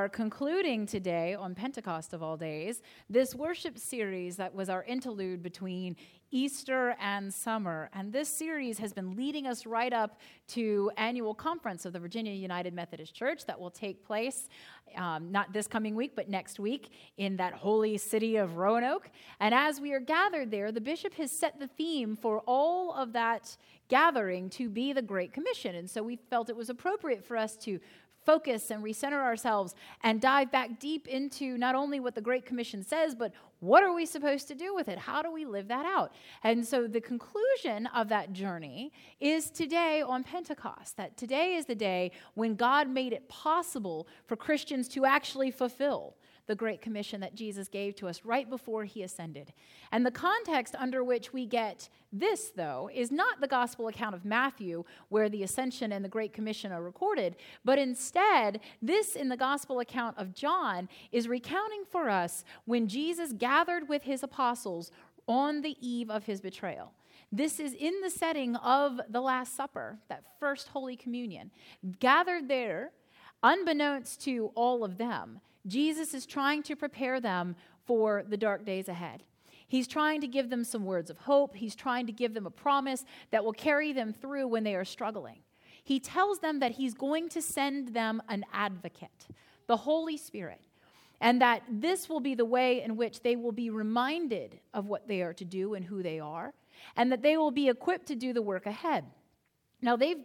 Are concluding today on Pentecost of all days this worship series that was our interlude between Easter and summer. And this series has been leading us right up to annual conference of the Virginia United Methodist Church that will take place um, not this coming week, but next week in that holy city of Roanoke. And as we are gathered there, the bishop has set the theme for all of that gathering to be the Great Commission. And so we felt it was appropriate for us to focus and recenter ourselves and dive back deep into not only what the Great Commission says, but what are we supposed to do with it? How do we live that out? And so the conclusion of that journey is today on Pentecost, that today is the day when God made it possible for Christians to actually fulfill the Great Commission that Jesus gave to us right before he ascended. And the context under which we get this, though, is not the gospel account of Matthew, where the ascension and the Great Commission are recorded, but instead, this in the gospel account of John is recounting for us when Jesus gathered with his apostles on the eve of his betrayal. This is in the setting of the Last Supper, that first Holy Communion. Gathered there, unbeknownst to all of them, Jesus is trying to prepare them for the dark days ahead. He's trying to give them some words of hope. He's trying to give them a promise that will carry them through when they are struggling. He tells them that he's going to send them an advocate, the Holy Spirit, and that this will be the way in which they will be reminded of what they are to do and who they are, and that they will be equipped to do the work ahead. Now, they've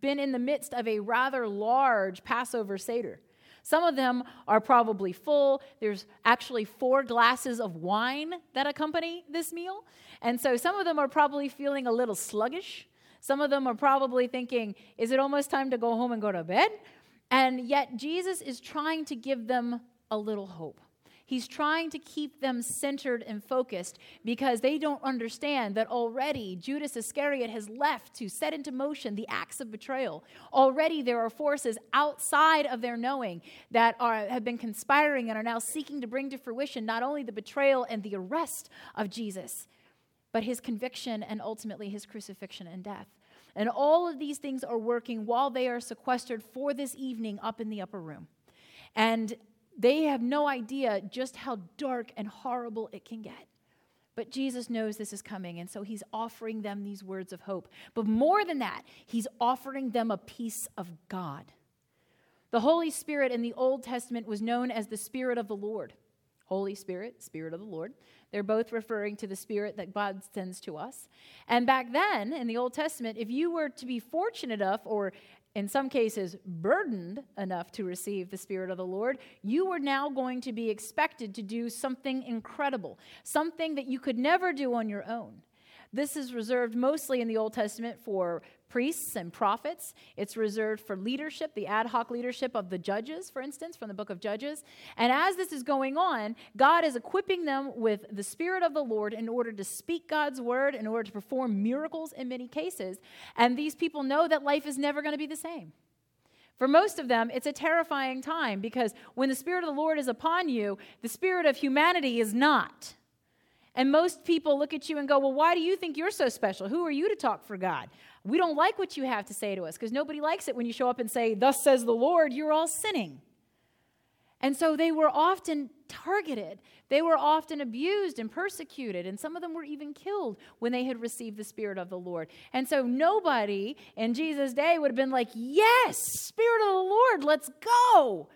been in the midst of a rather large Passover Seder. Some of them are probably full. There's actually four glasses of wine that accompany this meal. And so some of them are probably feeling a little sluggish. Some of them are probably thinking, is it almost time to go home and go to bed? And yet Jesus is trying to give them a little hope. He's trying to keep them centered and focused because they don't understand that already Judas Iscariot has left to set into motion the acts of betrayal. Already there are forces outside of their knowing that are, have been conspiring and are now seeking to bring to fruition not only the betrayal and the arrest of Jesus, but his conviction and ultimately his crucifixion and death. And all of these things are working while they are sequestered for this evening up in the upper room. And they have no idea just how dark and horrible it can get. But Jesus knows this is coming, and so he's offering them these words of hope. But more than that, he's offering them a piece of God. The Holy Spirit in the Old Testament was known as the Spirit of the Lord. Holy Spirit, Spirit of the Lord. They're both referring to the Spirit that God sends to us. And back then, in the Old Testament, if you were to be fortunate enough or in some cases, burdened enough to receive the Spirit of the Lord, you were now going to be expected to do something incredible, something that you could never do on your own. This is reserved mostly in the Old Testament for priests and prophets. It's reserved for leadership, the ad hoc leadership of the judges, for instance, from the book of Judges. And as this is going on, God is equipping them with the Spirit of the Lord in order to speak God's word, in order to perform miracles in many cases. And these people know that life is never going to be the same. For most of them, it's a terrifying time because when the Spirit of the Lord is upon you, the Spirit of humanity is not. And most people look at you and go, Well, why do you think you're so special? Who are you to talk for God? We don't like what you have to say to us because nobody likes it when you show up and say, Thus says the Lord, you're all sinning. And so they were often targeted. They were often abused and persecuted, and some of them were even killed when they had received the Spirit of the Lord. And so nobody in Jesus' day would have been like, Yes, Spirit of the Lord, let's go.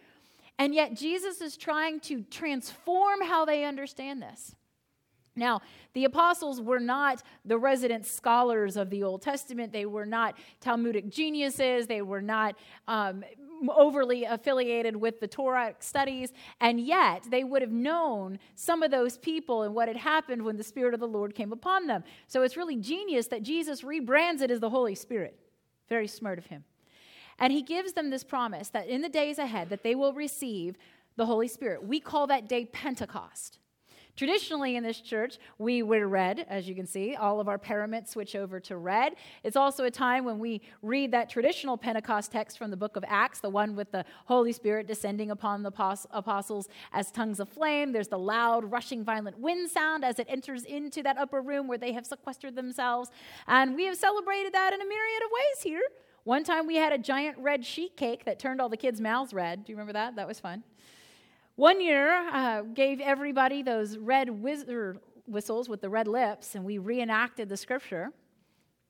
And yet Jesus is trying to transform how they understand this. Now, the apostles were not the resident scholars of the Old Testament. They were not Talmudic geniuses. They were not um, overly affiliated with the Torah studies. And yet, they would have known some of those people and what had happened when the Spirit of the Lord came upon them. So it's really genius that Jesus rebrands it as the Holy Spirit. Very smart of him. And he gives them this promise that in the days ahead that they will receive the Holy Spirit. We call that day Pentecost. Traditionally, in this church, we wear red, as you can see. All of our paraments switch over to red. It's also a time when we read that traditional Pentecost text from the book of Acts, the one with the Holy Spirit descending upon the apostles as tongues of flame. There's the loud, rushing, violent wind sound as it enters into that upper room where they have sequestered themselves. And we have celebrated that in a myriad of ways here. One time we had a giant red sheet cake that turned all the kids' mouths red. Do you remember that? That was fun. One year, uh, gave everybody those red whistles with the red lips, and we reenacted the scripture.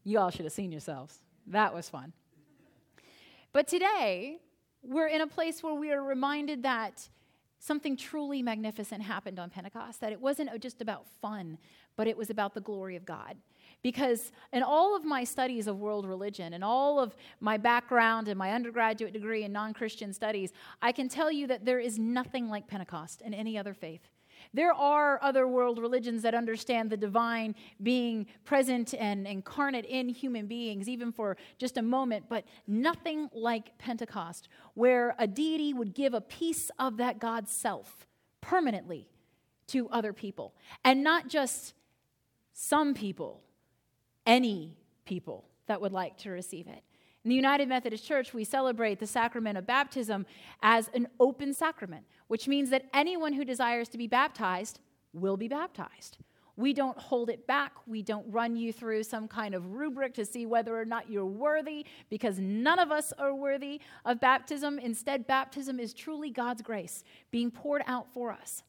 You all should have seen yourselves. That was fun. But today, we're in a place where we are reminded that something truly magnificent happened on Pentecost, that it wasn't just about fun, but it was about the glory of God. Because in all of my studies of world religion and all of my background and my undergraduate degree in non Christian studies, I can tell you that there is nothing like Pentecost in any other faith. There are other world religions that understand the divine being present and incarnate in human beings, even for just a moment, but nothing like Pentecost, where a deity would give a piece of that God's self permanently to other people. And not just some people, any people that would like to receive it. In the United Methodist Church, we celebrate the sacrament of baptism as an open sacrament, which means that anyone who desires to be baptized will be baptized. We don't hold it back. We don't run you through some kind of rubric to see whether or not you're worthy, because none of us are worthy of baptism. Instead, baptism is truly God's grace being poured out for us.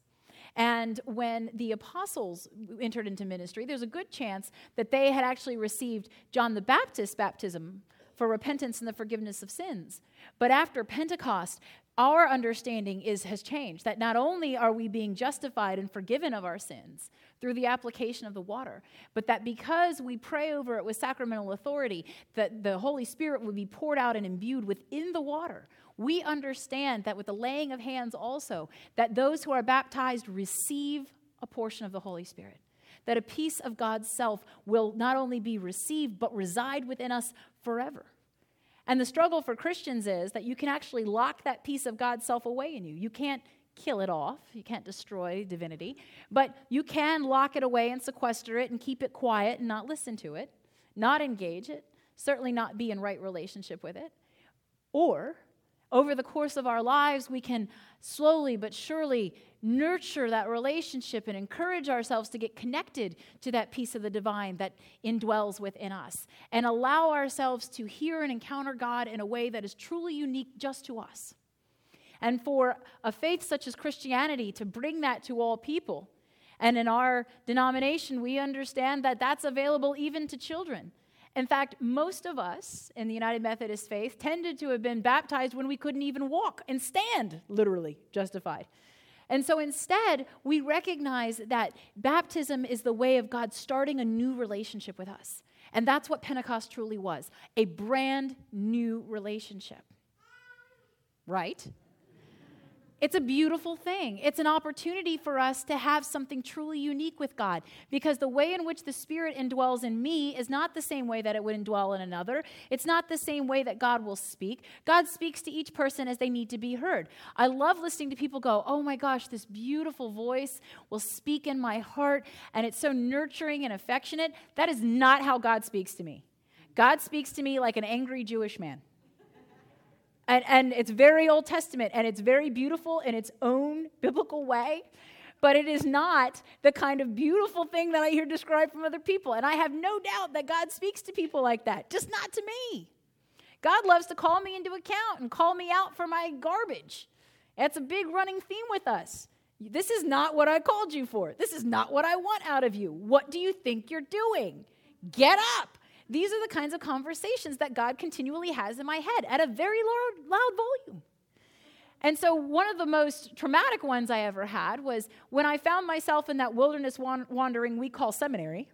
And when the apostles entered into ministry, there's a good chance that they had actually received John the Baptist's baptism for repentance and the forgiveness of sins. But after Pentecost, our understanding is has changed that not only are we being justified and forgiven of our sins through the application of the water but that because we pray over it with sacramental authority that the holy spirit will be poured out and imbued within the water we understand that with the laying of hands also, that those who are baptized receive a portion of the Holy Spirit. That a piece of God's self will not only be received, but reside within us forever. And the struggle for Christians is that you can actually lock that piece of God's self away in you. You can't kill it off, you can't destroy divinity, but you can lock it away and sequester it and keep it quiet and not listen to it, not engage it, certainly not be in right relationship with it. Or over the course of our lives, we can slowly but surely nurture that relationship and encourage ourselves to get connected to that piece of the divine that indwells within us and allow ourselves to hear and encounter God in a way that is truly unique just to us. And for a faith such as Christianity to bring that to all people. And in our denomination, we understand that that's available even to children. In fact, most of us in the United Methodist faith tended to have been baptized when we couldn't even walk and stand, literally justified. And so instead, we recognize that baptism is the way of God starting a new relationship with us. And that's what Pentecost truly was a brand new relationship. Right? It's a beautiful thing. It's an opportunity for us to have something truly unique with God because the way in which the Spirit indwells in me is not the same way that it would indwell in another. It's not the same way that God will speak. God speaks to each person as they need to be heard. I love listening to people go, Oh my gosh, this beautiful voice will speak in my heart and it's so nurturing and affectionate. That is not how God speaks to me. God speaks to me like an angry Jewish man. And, and it's very Old Testament and it's very beautiful in its own biblical way. But it is not the kind of beautiful thing that I hear described from other people. And I have no doubt that God speaks to people like that, just not to me. God loves to call me into account and call me out for my garbage. That's a big running theme with us. This is not what I called you for. This is not what I want out of you. What do you think you're doing? Get up. These are the kinds of conversations that God continually has in my head at a very loud, loud volume. And so, one of the most traumatic ones I ever had was when I found myself in that wilderness wandering we call seminary.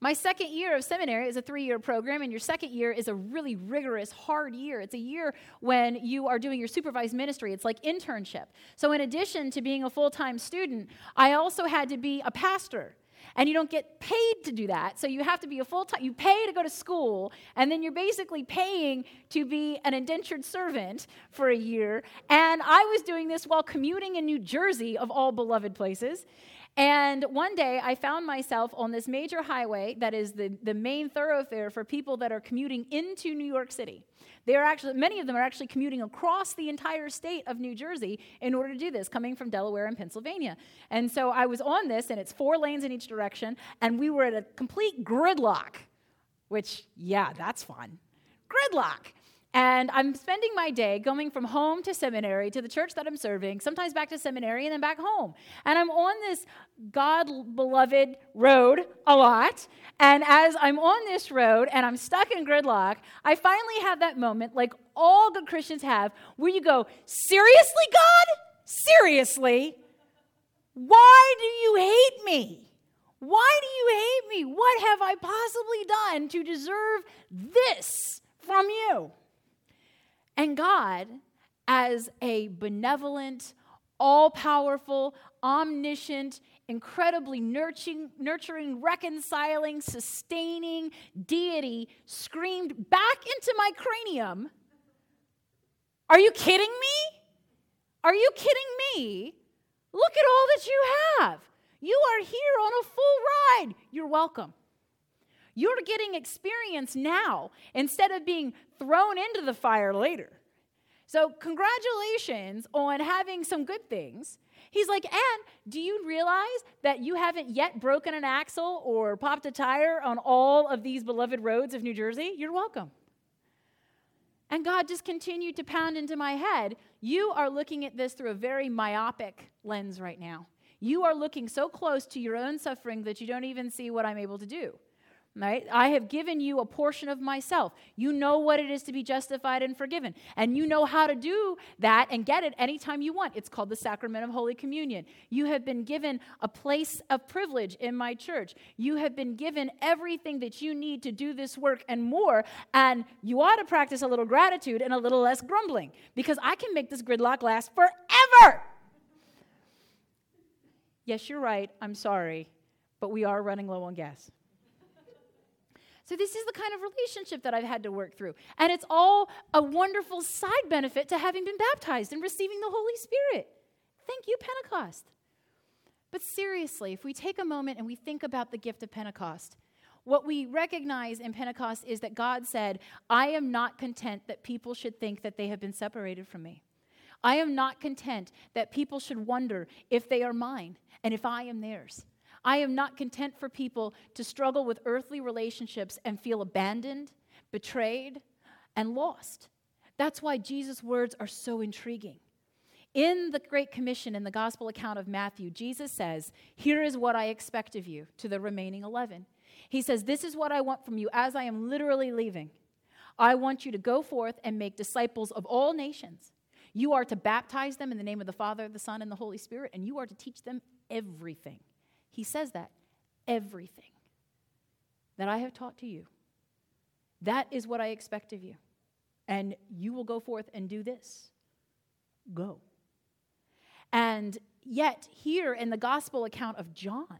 My second year of seminary is a three year program, and your second year is a really rigorous, hard year. It's a year when you are doing your supervised ministry. It's like internship. So, in addition to being a full time student, I also had to be a pastor. And you don't get paid to do that. So you have to be a full time, you pay to go to school, and then you're basically paying to be an indentured servant for a year. And I was doing this while commuting in New Jersey, of all beloved places. And one day I found myself on this major highway that is the, the main thoroughfare for people that are commuting into New York City. They are actually, many of them are actually commuting across the entire state of New Jersey in order to do this, coming from Delaware and Pennsylvania. And so I was on this, and it's four lanes in each direction, and we were at a complete gridlock, which, yeah, that's fun. Gridlock. And I'm spending my day going from home to seminary to the church that I'm serving, sometimes back to seminary and then back home. And I'm on this God beloved road a lot. And as I'm on this road and I'm stuck in gridlock, I finally have that moment, like all good Christians have, where you go, Seriously, God? Seriously? Why do you hate me? Why do you hate me? What have I possibly done to deserve this from you? And God, as a benevolent, all powerful, omniscient, incredibly nurturing, nurturing, reconciling, sustaining deity, screamed back into my cranium Are you kidding me? Are you kidding me? Look at all that you have. You are here on a full ride. You're welcome. You're getting experience now instead of being thrown into the fire later. So, congratulations on having some good things. He's like, and do you realize that you haven't yet broken an axle or popped a tire on all of these beloved roads of New Jersey? You're welcome. And God just continued to pound into my head. You are looking at this through a very myopic lens right now. You are looking so close to your own suffering that you don't even see what I'm able to do. Right? I have given you a portion of myself. You know what it is to be justified and forgiven. And you know how to do that and get it anytime you want. It's called the sacrament of Holy Communion. You have been given a place of privilege in my church. You have been given everything that you need to do this work and more. And you ought to practice a little gratitude and a little less grumbling because I can make this gridlock last forever. Yes, you're right. I'm sorry. But we are running low on gas. So, this is the kind of relationship that I've had to work through. And it's all a wonderful side benefit to having been baptized and receiving the Holy Spirit. Thank you, Pentecost. But seriously, if we take a moment and we think about the gift of Pentecost, what we recognize in Pentecost is that God said, I am not content that people should think that they have been separated from me. I am not content that people should wonder if they are mine and if I am theirs. I am not content for people to struggle with earthly relationships and feel abandoned, betrayed, and lost. That's why Jesus' words are so intriguing. In the Great Commission in the Gospel account of Matthew, Jesus says, Here is what I expect of you to the remaining 11. He says, This is what I want from you as I am literally leaving. I want you to go forth and make disciples of all nations. You are to baptize them in the name of the Father, the Son, and the Holy Spirit, and you are to teach them everything he says that everything that I have taught to you, that is what I expect of you. And you will go forth and do this. Go. And yet, here in the gospel account of John,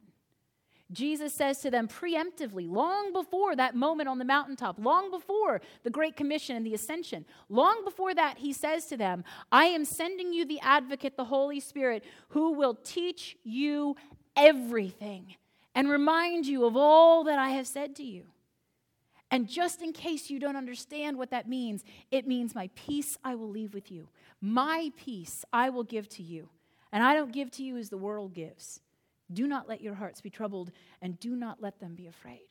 Jesus says to them preemptively, long before that moment on the mountaintop, long before the Great Commission and the ascension, long before that, he says to them, I am sending you the advocate, the Holy Spirit, who will teach you everything and remind you of all that I have said to you. And just in case you don't understand what that means, it means my peace I will leave with you. My peace I will give to you. And I don't give to you as the world gives. Do not let your hearts be troubled, and do not let them be afraid.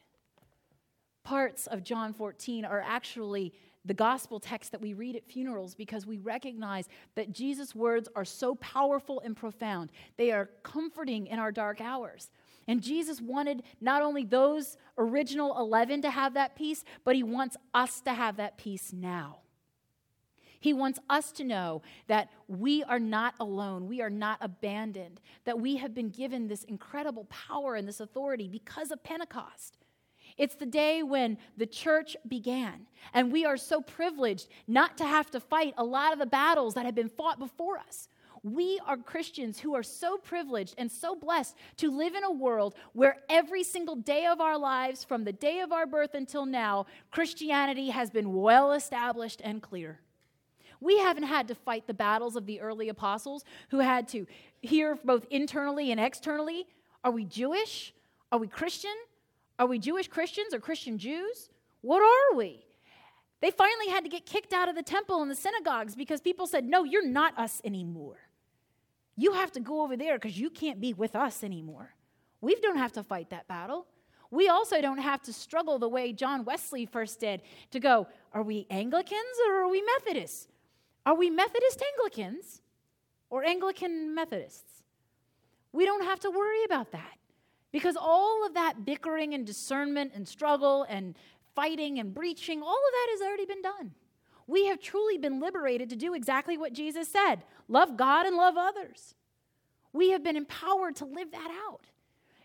Parts of John 14 are actually the gospel text that we read at funerals because we recognize that Jesus' words are so powerful and profound. They are comforting in our dark hours. And Jesus wanted not only those original 11 to have that peace, but he wants us to have that peace now. He wants us to know that we are not alone, we are not abandoned, that we have been given this incredible power and this authority because of Pentecost. It's the day when the church began. And we are so privileged not to have to fight a lot of the battles that have been fought before us. We are Christians who are so privileged and so blessed to live in a world where every single day of our lives, from the day of our birth until now, Christianity has been well established and clear. We haven't had to fight the battles of the early apostles who had to hear both internally and externally are we Jewish? Are we Christian? Are we Jewish Christians or Christian Jews? What are we? They finally had to get kicked out of the temple and the synagogues because people said, No, you're not us anymore. You have to go over there because you can't be with us anymore. We don't have to fight that battle. We also don't have to struggle the way John Wesley first did to go, Are we Anglicans or are we Methodists? Are we Methodist Anglicans or Anglican Methodists? We don't have to worry about that because all of that bickering and discernment and struggle and fighting and breaching, all of that has already been done. We have truly been liberated to do exactly what Jesus said love God and love others. We have been empowered to live that out.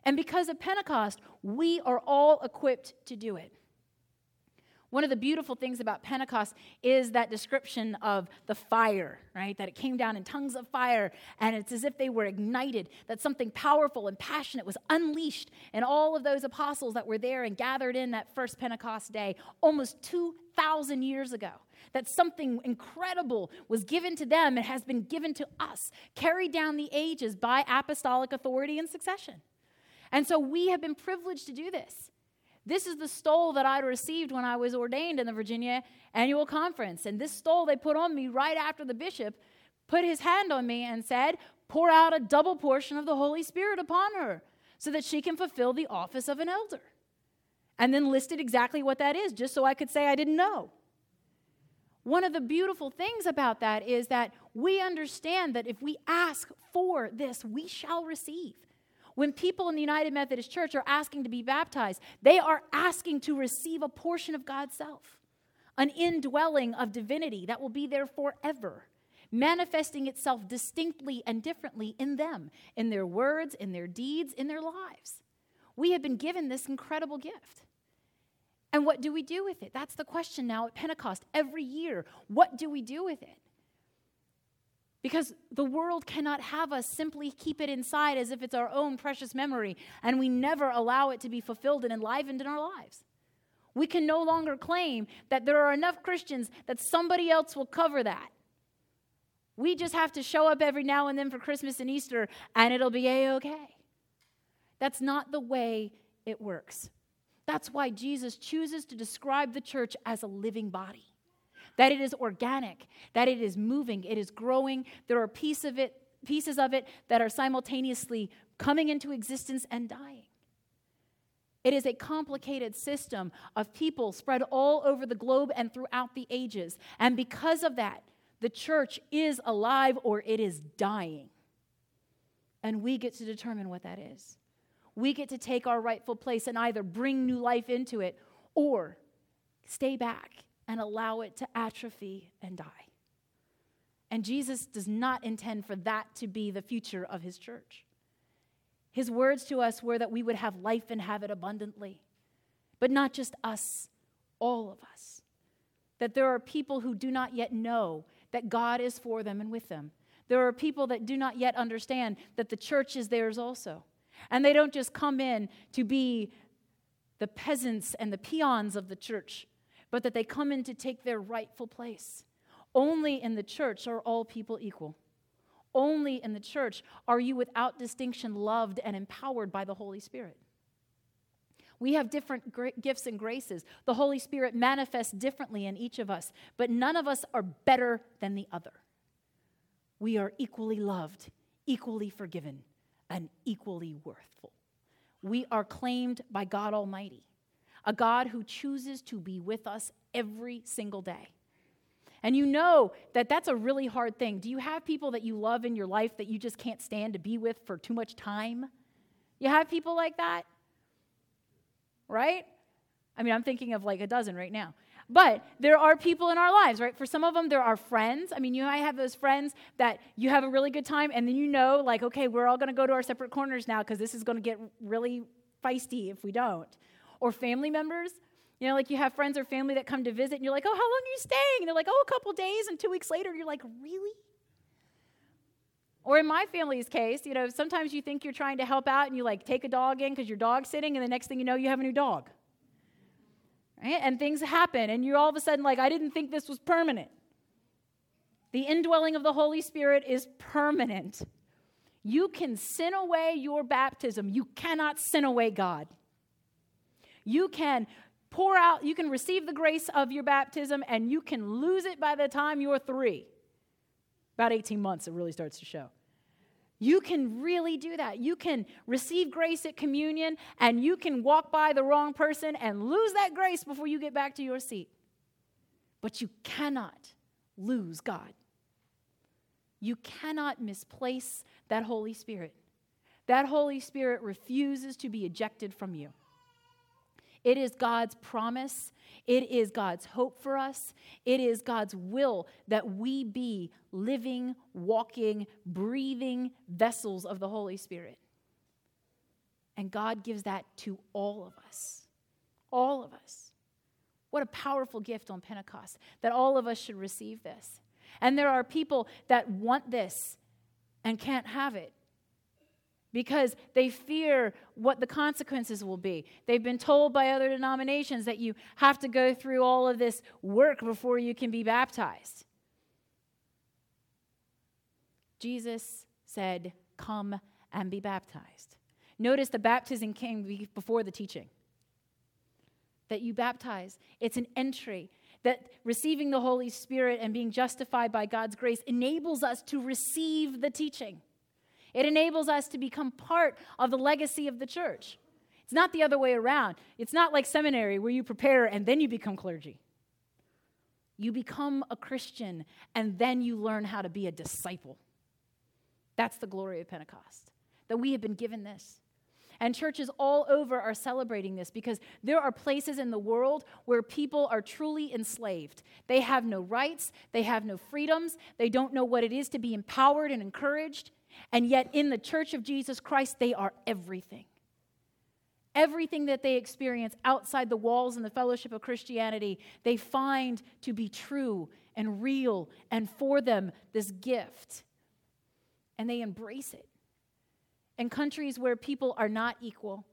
And because of Pentecost, we are all equipped to do it. One of the beautiful things about Pentecost is that description of the fire, right? That it came down in tongues of fire, and it's as if they were ignited, that something powerful and passionate was unleashed. in all of those apostles that were there and gathered in that first Pentecost day, almost 2,000 years ago, that something incredible was given to them and has been given to us, carried down the ages by apostolic authority and succession. And so we have been privileged to do this. This is the stole that I received when I was ordained in the Virginia Annual Conference. And this stole they put on me right after the bishop put his hand on me and said, Pour out a double portion of the Holy Spirit upon her so that she can fulfill the office of an elder. And then listed exactly what that is, just so I could say I didn't know. One of the beautiful things about that is that we understand that if we ask for this, we shall receive. When people in the United Methodist Church are asking to be baptized, they are asking to receive a portion of God's self, an indwelling of divinity that will be there forever, manifesting itself distinctly and differently in them, in their words, in their deeds, in their lives. We have been given this incredible gift. And what do we do with it? That's the question now at Pentecost every year. What do we do with it? Because the world cannot have us simply keep it inside as if it's our own precious memory and we never allow it to be fulfilled and enlivened in our lives. We can no longer claim that there are enough Christians that somebody else will cover that. We just have to show up every now and then for Christmas and Easter and it'll be a okay. That's not the way it works. That's why Jesus chooses to describe the church as a living body that it is organic, that it is moving, it is growing. There are piece of it, pieces of it that are simultaneously coming into existence and dying. It is a complicated system of people spread all over the globe and throughout the ages. And because of that, the church is alive or it is dying. And we get to determine what that is. We get to take our rightful place and either bring new life into it or stay back and allow it to atrophy and die. And Jesus does not intend for that to be the future of his church. His words to us were that we would have life and have it abundantly. But not just us, all of us. That there are people who do not yet know that God is for them and with them. There are people that do not yet understand that the church is theirs also. And they don't just come in to be the peasants and the peons of the church, but that they come in to take their rightful place. Only in the church are all people equal. Only in the church are you without distinction loved and empowered by the Holy Spirit. We have different gifts and graces. The Holy Spirit manifests differently in each of us, but none of us are better than the other. We are equally loved, equally forgiven, and equally worthful. We are claimed by God Almighty a God who chooses to be with us every single day. And you know that that's a really hard thing. Do you have people that you love in your life that you just can't stand to be with for too much time? You have people like that? Right? I mean, I'm thinking of like a dozen right now. But there are people in our lives, right? For some of them, there are friends. I mean, you might have those friends that you have a really good time, and then you know, like, okay, we're all going to go to our separate corners now because this is going to get really feisty if we don't or family members. You know, like you have friends or family that come to visit, and you're like, oh, how long are you staying? And they're like, oh, a couple days. And two weeks later, you're like, really? Or in my family's case, you know, sometimes you think you're trying to help out and you like take a dog in because your dog's sitting, and the next thing you know, you have a new dog. Right? And things happen, and you're all of a sudden like, I didn't think this was permanent. The indwelling of the Holy Spirit is permanent. You can sin away your baptism, you cannot sin away God. You can pour out, you can receive the grace of your baptism, and you can lose it by the time you're three. About 18 months, it really starts to show. You can really do that. You can receive grace at communion and you can walk by the wrong person and lose that grace before you get back to your seat. But you cannot lose God. You cannot misplace that Holy Spirit. That Holy Spirit refuses to be ejected from you. It is God's promise. It is God's hope for us. It is God's will that we be living, walking, breathing vessels of the Holy Spirit. And God gives that to all of us. All of us. What a powerful gift on Pentecost that all of us should receive this. And there are people that want this and can't have it because they fear what the consequences will be. They've been told by other denominations that you have to go through all of this work before you can be baptized. Jesus said, Come and be baptized. Notice the baptism came before the teaching. That you baptize, it's an entry. That receiving the Holy Spirit and being justified by God's grace enables us to receive the teaching. It enables us to become part of the legacy of the church. It's not the other way around. It's not like seminary where you prepare and then you become clergy. You become a Christian and then you learn how to be a disciple. That's the glory of Pentecost, that we have been given this. And churches all over are celebrating this because there are places in the world where people are truly enslaved. They have no rights, they have no freedoms, they don't know what it is to be empowered and encouraged. And yet, in the church of Jesus Christ, they are everything. Everything that they experience outside the walls and the fellowship of Christianity, they find to be true and real and for them this gift. And they embrace it. In countries where people are not equal,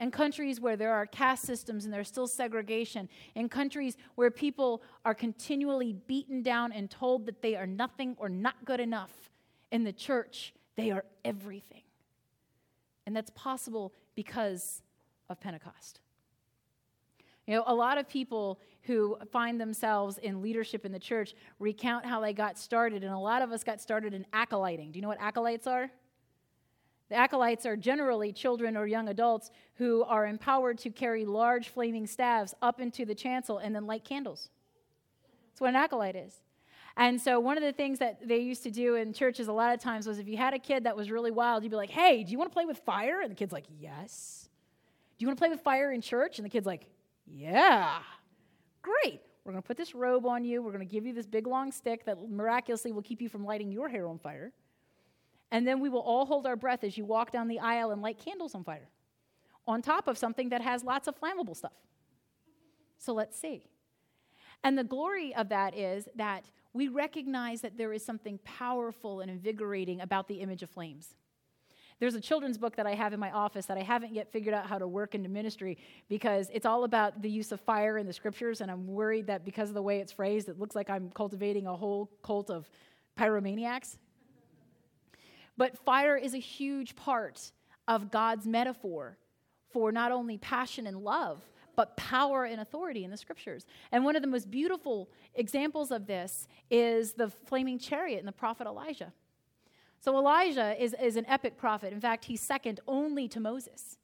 in countries where there are caste systems and there's still segregation, in countries where people are continually beaten down and told that they are nothing or not good enough, in the church, they are everything. And that's possible because of Pentecost. You know, a lot of people who find themselves in leadership in the church recount how they got started, and a lot of us got started in acolyting. Do you know what acolytes are? The acolytes are generally children or young adults who are empowered to carry large flaming staves up into the chancel and then light candles. That's what an acolyte is. And so, one of the things that they used to do in churches a lot of times was if you had a kid that was really wild, you'd be like, hey, do you want to play with fire? And the kid's like, yes. Do you want to play with fire in church? And the kid's like, yeah. Great. We're going to put this robe on you. We're going to give you this big long stick that miraculously will keep you from lighting your hair on fire. And then we will all hold our breath as you walk down the aisle and light candles on fire on top of something that has lots of flammable stuff. So let's see. And the glory of that is that we recognize that there is something powerful and invigorating about the image of flames. There's a children's book that I have in my office that I haven't yet figured out how to work into ministry because it's all about the use of fire in the scriptures, and I'm worried that because of the way it's phrased, it looks like I'm cultivating a whole cult of pyromaniacs. But fire is a huge part of God's metaphor for not only passion and love, but power and authority in the scriptures. And one of the most beautiful examples of this is the flaming chariot in the prophet Elijah. So Elijah is, is an epic prophet. In fact, he's second only to Moses.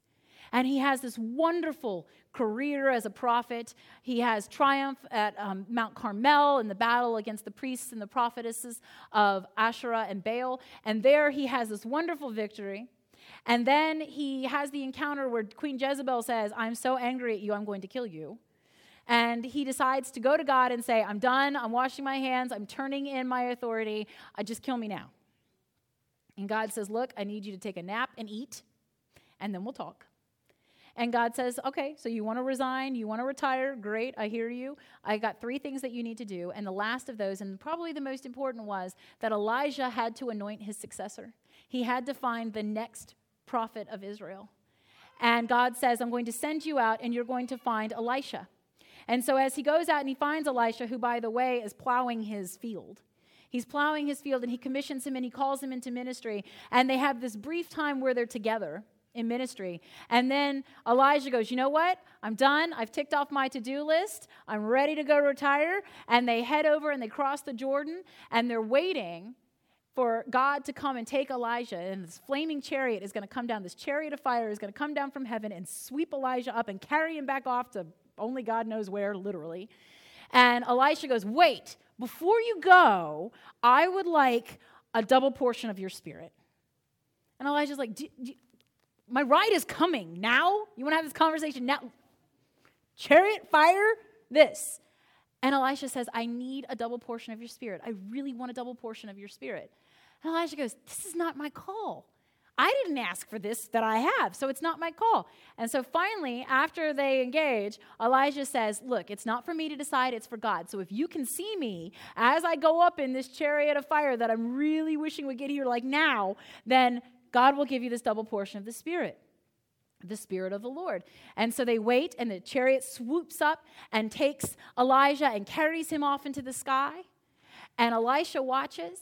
And he has this wonderful career as a prophet. He has triumph at um, Mount Carmel in the battle against the priests and the prophetesses of Asherah and Baal. And there he has this wonderful victory. And then he has the encounter where Queen Jezebel says, I'm so angry at you, I'm going to kill you. And he decides to go to God and say, I'm done, I'm washing my hands, I'm turning in my authority, uh, just kill me now. And God says, Look, I need you to take a nap and eat, and then we'll talk. And God says, okay, so you want to resign, you want to retire, great, I hear you. I got three things that you need to do. And the last of those, and probably the most important, was that Elijah had to anoint his successor. He had to find the next prophet of Israel. And God says, I'm going to send you out and you're going to find Elisha. And so as he goes out and he finds Elisha, who, by the way, is plowing his field, he's plowing his field and he commissions him and he calls him into ministry. And they have this brief time where they're together in ministry. And then Elijah goes, You know what? I'm done. I've ticked off my to do list. I'm ready to go retire. And they head over and they cross the Jordan and they're waiting for God to come and take Elijah, and this flaming chariot is going to come down. This chariot of fire is going to come down from heaven and sweep Elijah up and carry him back off to only God knows where, literally. And Elisha goes, Wait, before you go, I would like a double portion of your spirit. And Elijah's like, My ride is coming now. You want to have this conversation now? Chariot, fire, this. And Elisha says, I need a double portion of your spirit. I really want a double portion of your spirit. And Elijah goes, This is not my call. I didn't ask for this that I have, so it's not my call. And so finally, after they engage, Elijah says, Look, it's not for me to decide, it's for God. So if you can see me as I go up in this chariot of fire that I'm really wishing would get here like now, then God will give you this double portion of the Spirit the Spirit of the Lord. And so they wait, and the chariot swoops up and takes Elijah and carries him off into the sky. And Elisha watches.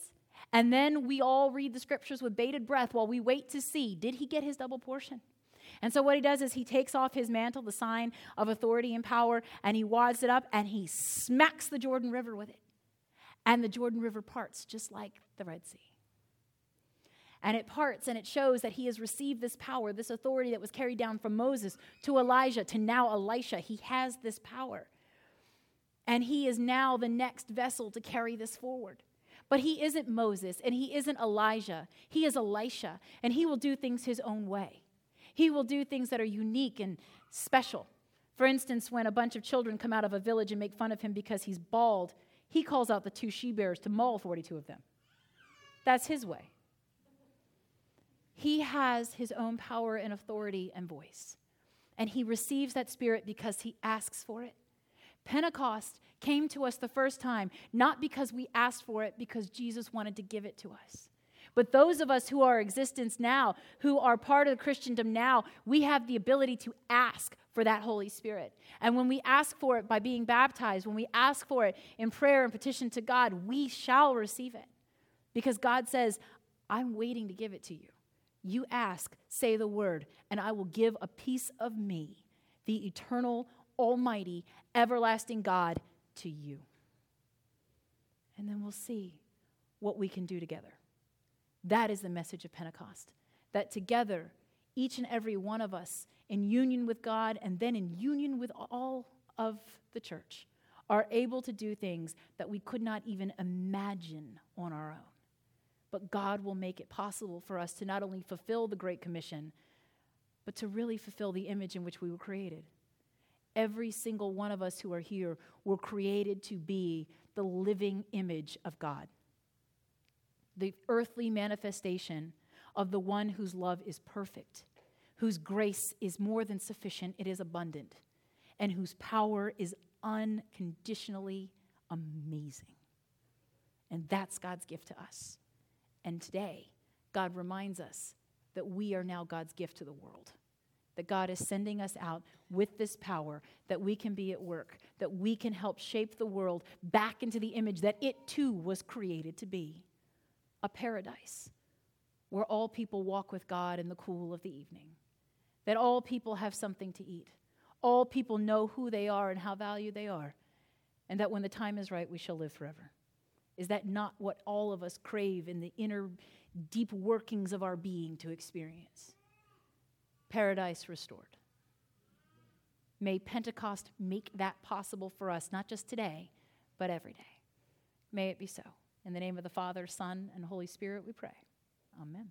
And then we all read the scriptures with bated breath while we wait to see did he get his double portion? And so what he does is he takes off his mantle, the sign of authority and power, and he wads it up and he smacks the Jordan River with it. And the Jordan River parts just like the Red Sea and it parts and it shows that he has received this power, this authority that was carried down from Moses to Elijah to now Elisha. He has this power. And he is now the next vessel to carry this forward. But he isn't Moses and he isn't Elijah. He is Elisha, and he will do things his own way. He will do things that are unique and special. For instance, when a bunch of children come out of a village and make fun of him because he's bald, he calls out the two she bears to maul 42 of them. That's his way. He has his own power and authority and voice. And he receives that spirit because he asks for it. Pentecost came to us the first time, not because we asked for it, because Jesus wanted to give it to us. But those of us who are existence now, who are part of the Christendom now, we have the ability to ask for that Holy Spirit. And when we ask for it by being baptized, when we ask for it in prayer and petition to God, we shall receive it. Because God says, I'm waiting to give it to you. You ask, say the word, and I will give a piece of me, the eternal, almighty, everlasting God, to you. And then we'll see what we can do together. That is the message of Pentecost. That together, each and every one of us, in union with God and then in union with all of the church, are able to do things that we could not even imagine on our own. But God will make it possible for us to not only fulfill the Great Commission, but to really fulfill the image in which we were created. Every single one of us who are here were created to be the living image of God, the earthly manifestation of the one whose love is perfect, whose grace is more than sufficient, it is abundant, and whose power is unconditionally amazing. And that's God's gift to us. And today, God reminds us that we are now God's gift to the world. That God is sending us out with this power, that we can be at work, that we can help shape the world back into the image that it too was created to be a paradise where all people walk with God in the cool of the evening, that all people have something to eat, all people know who they are and how valued they are, and that when the time is right, we shall live forever. Is that not what all of us crave in the inner deep workings of our being to experience? Paradise restored. May Pentecost make that possible for us, not just today, but every day. May it be so. In the name of the Father, Son, and Holy Spirit, we pray. Amen.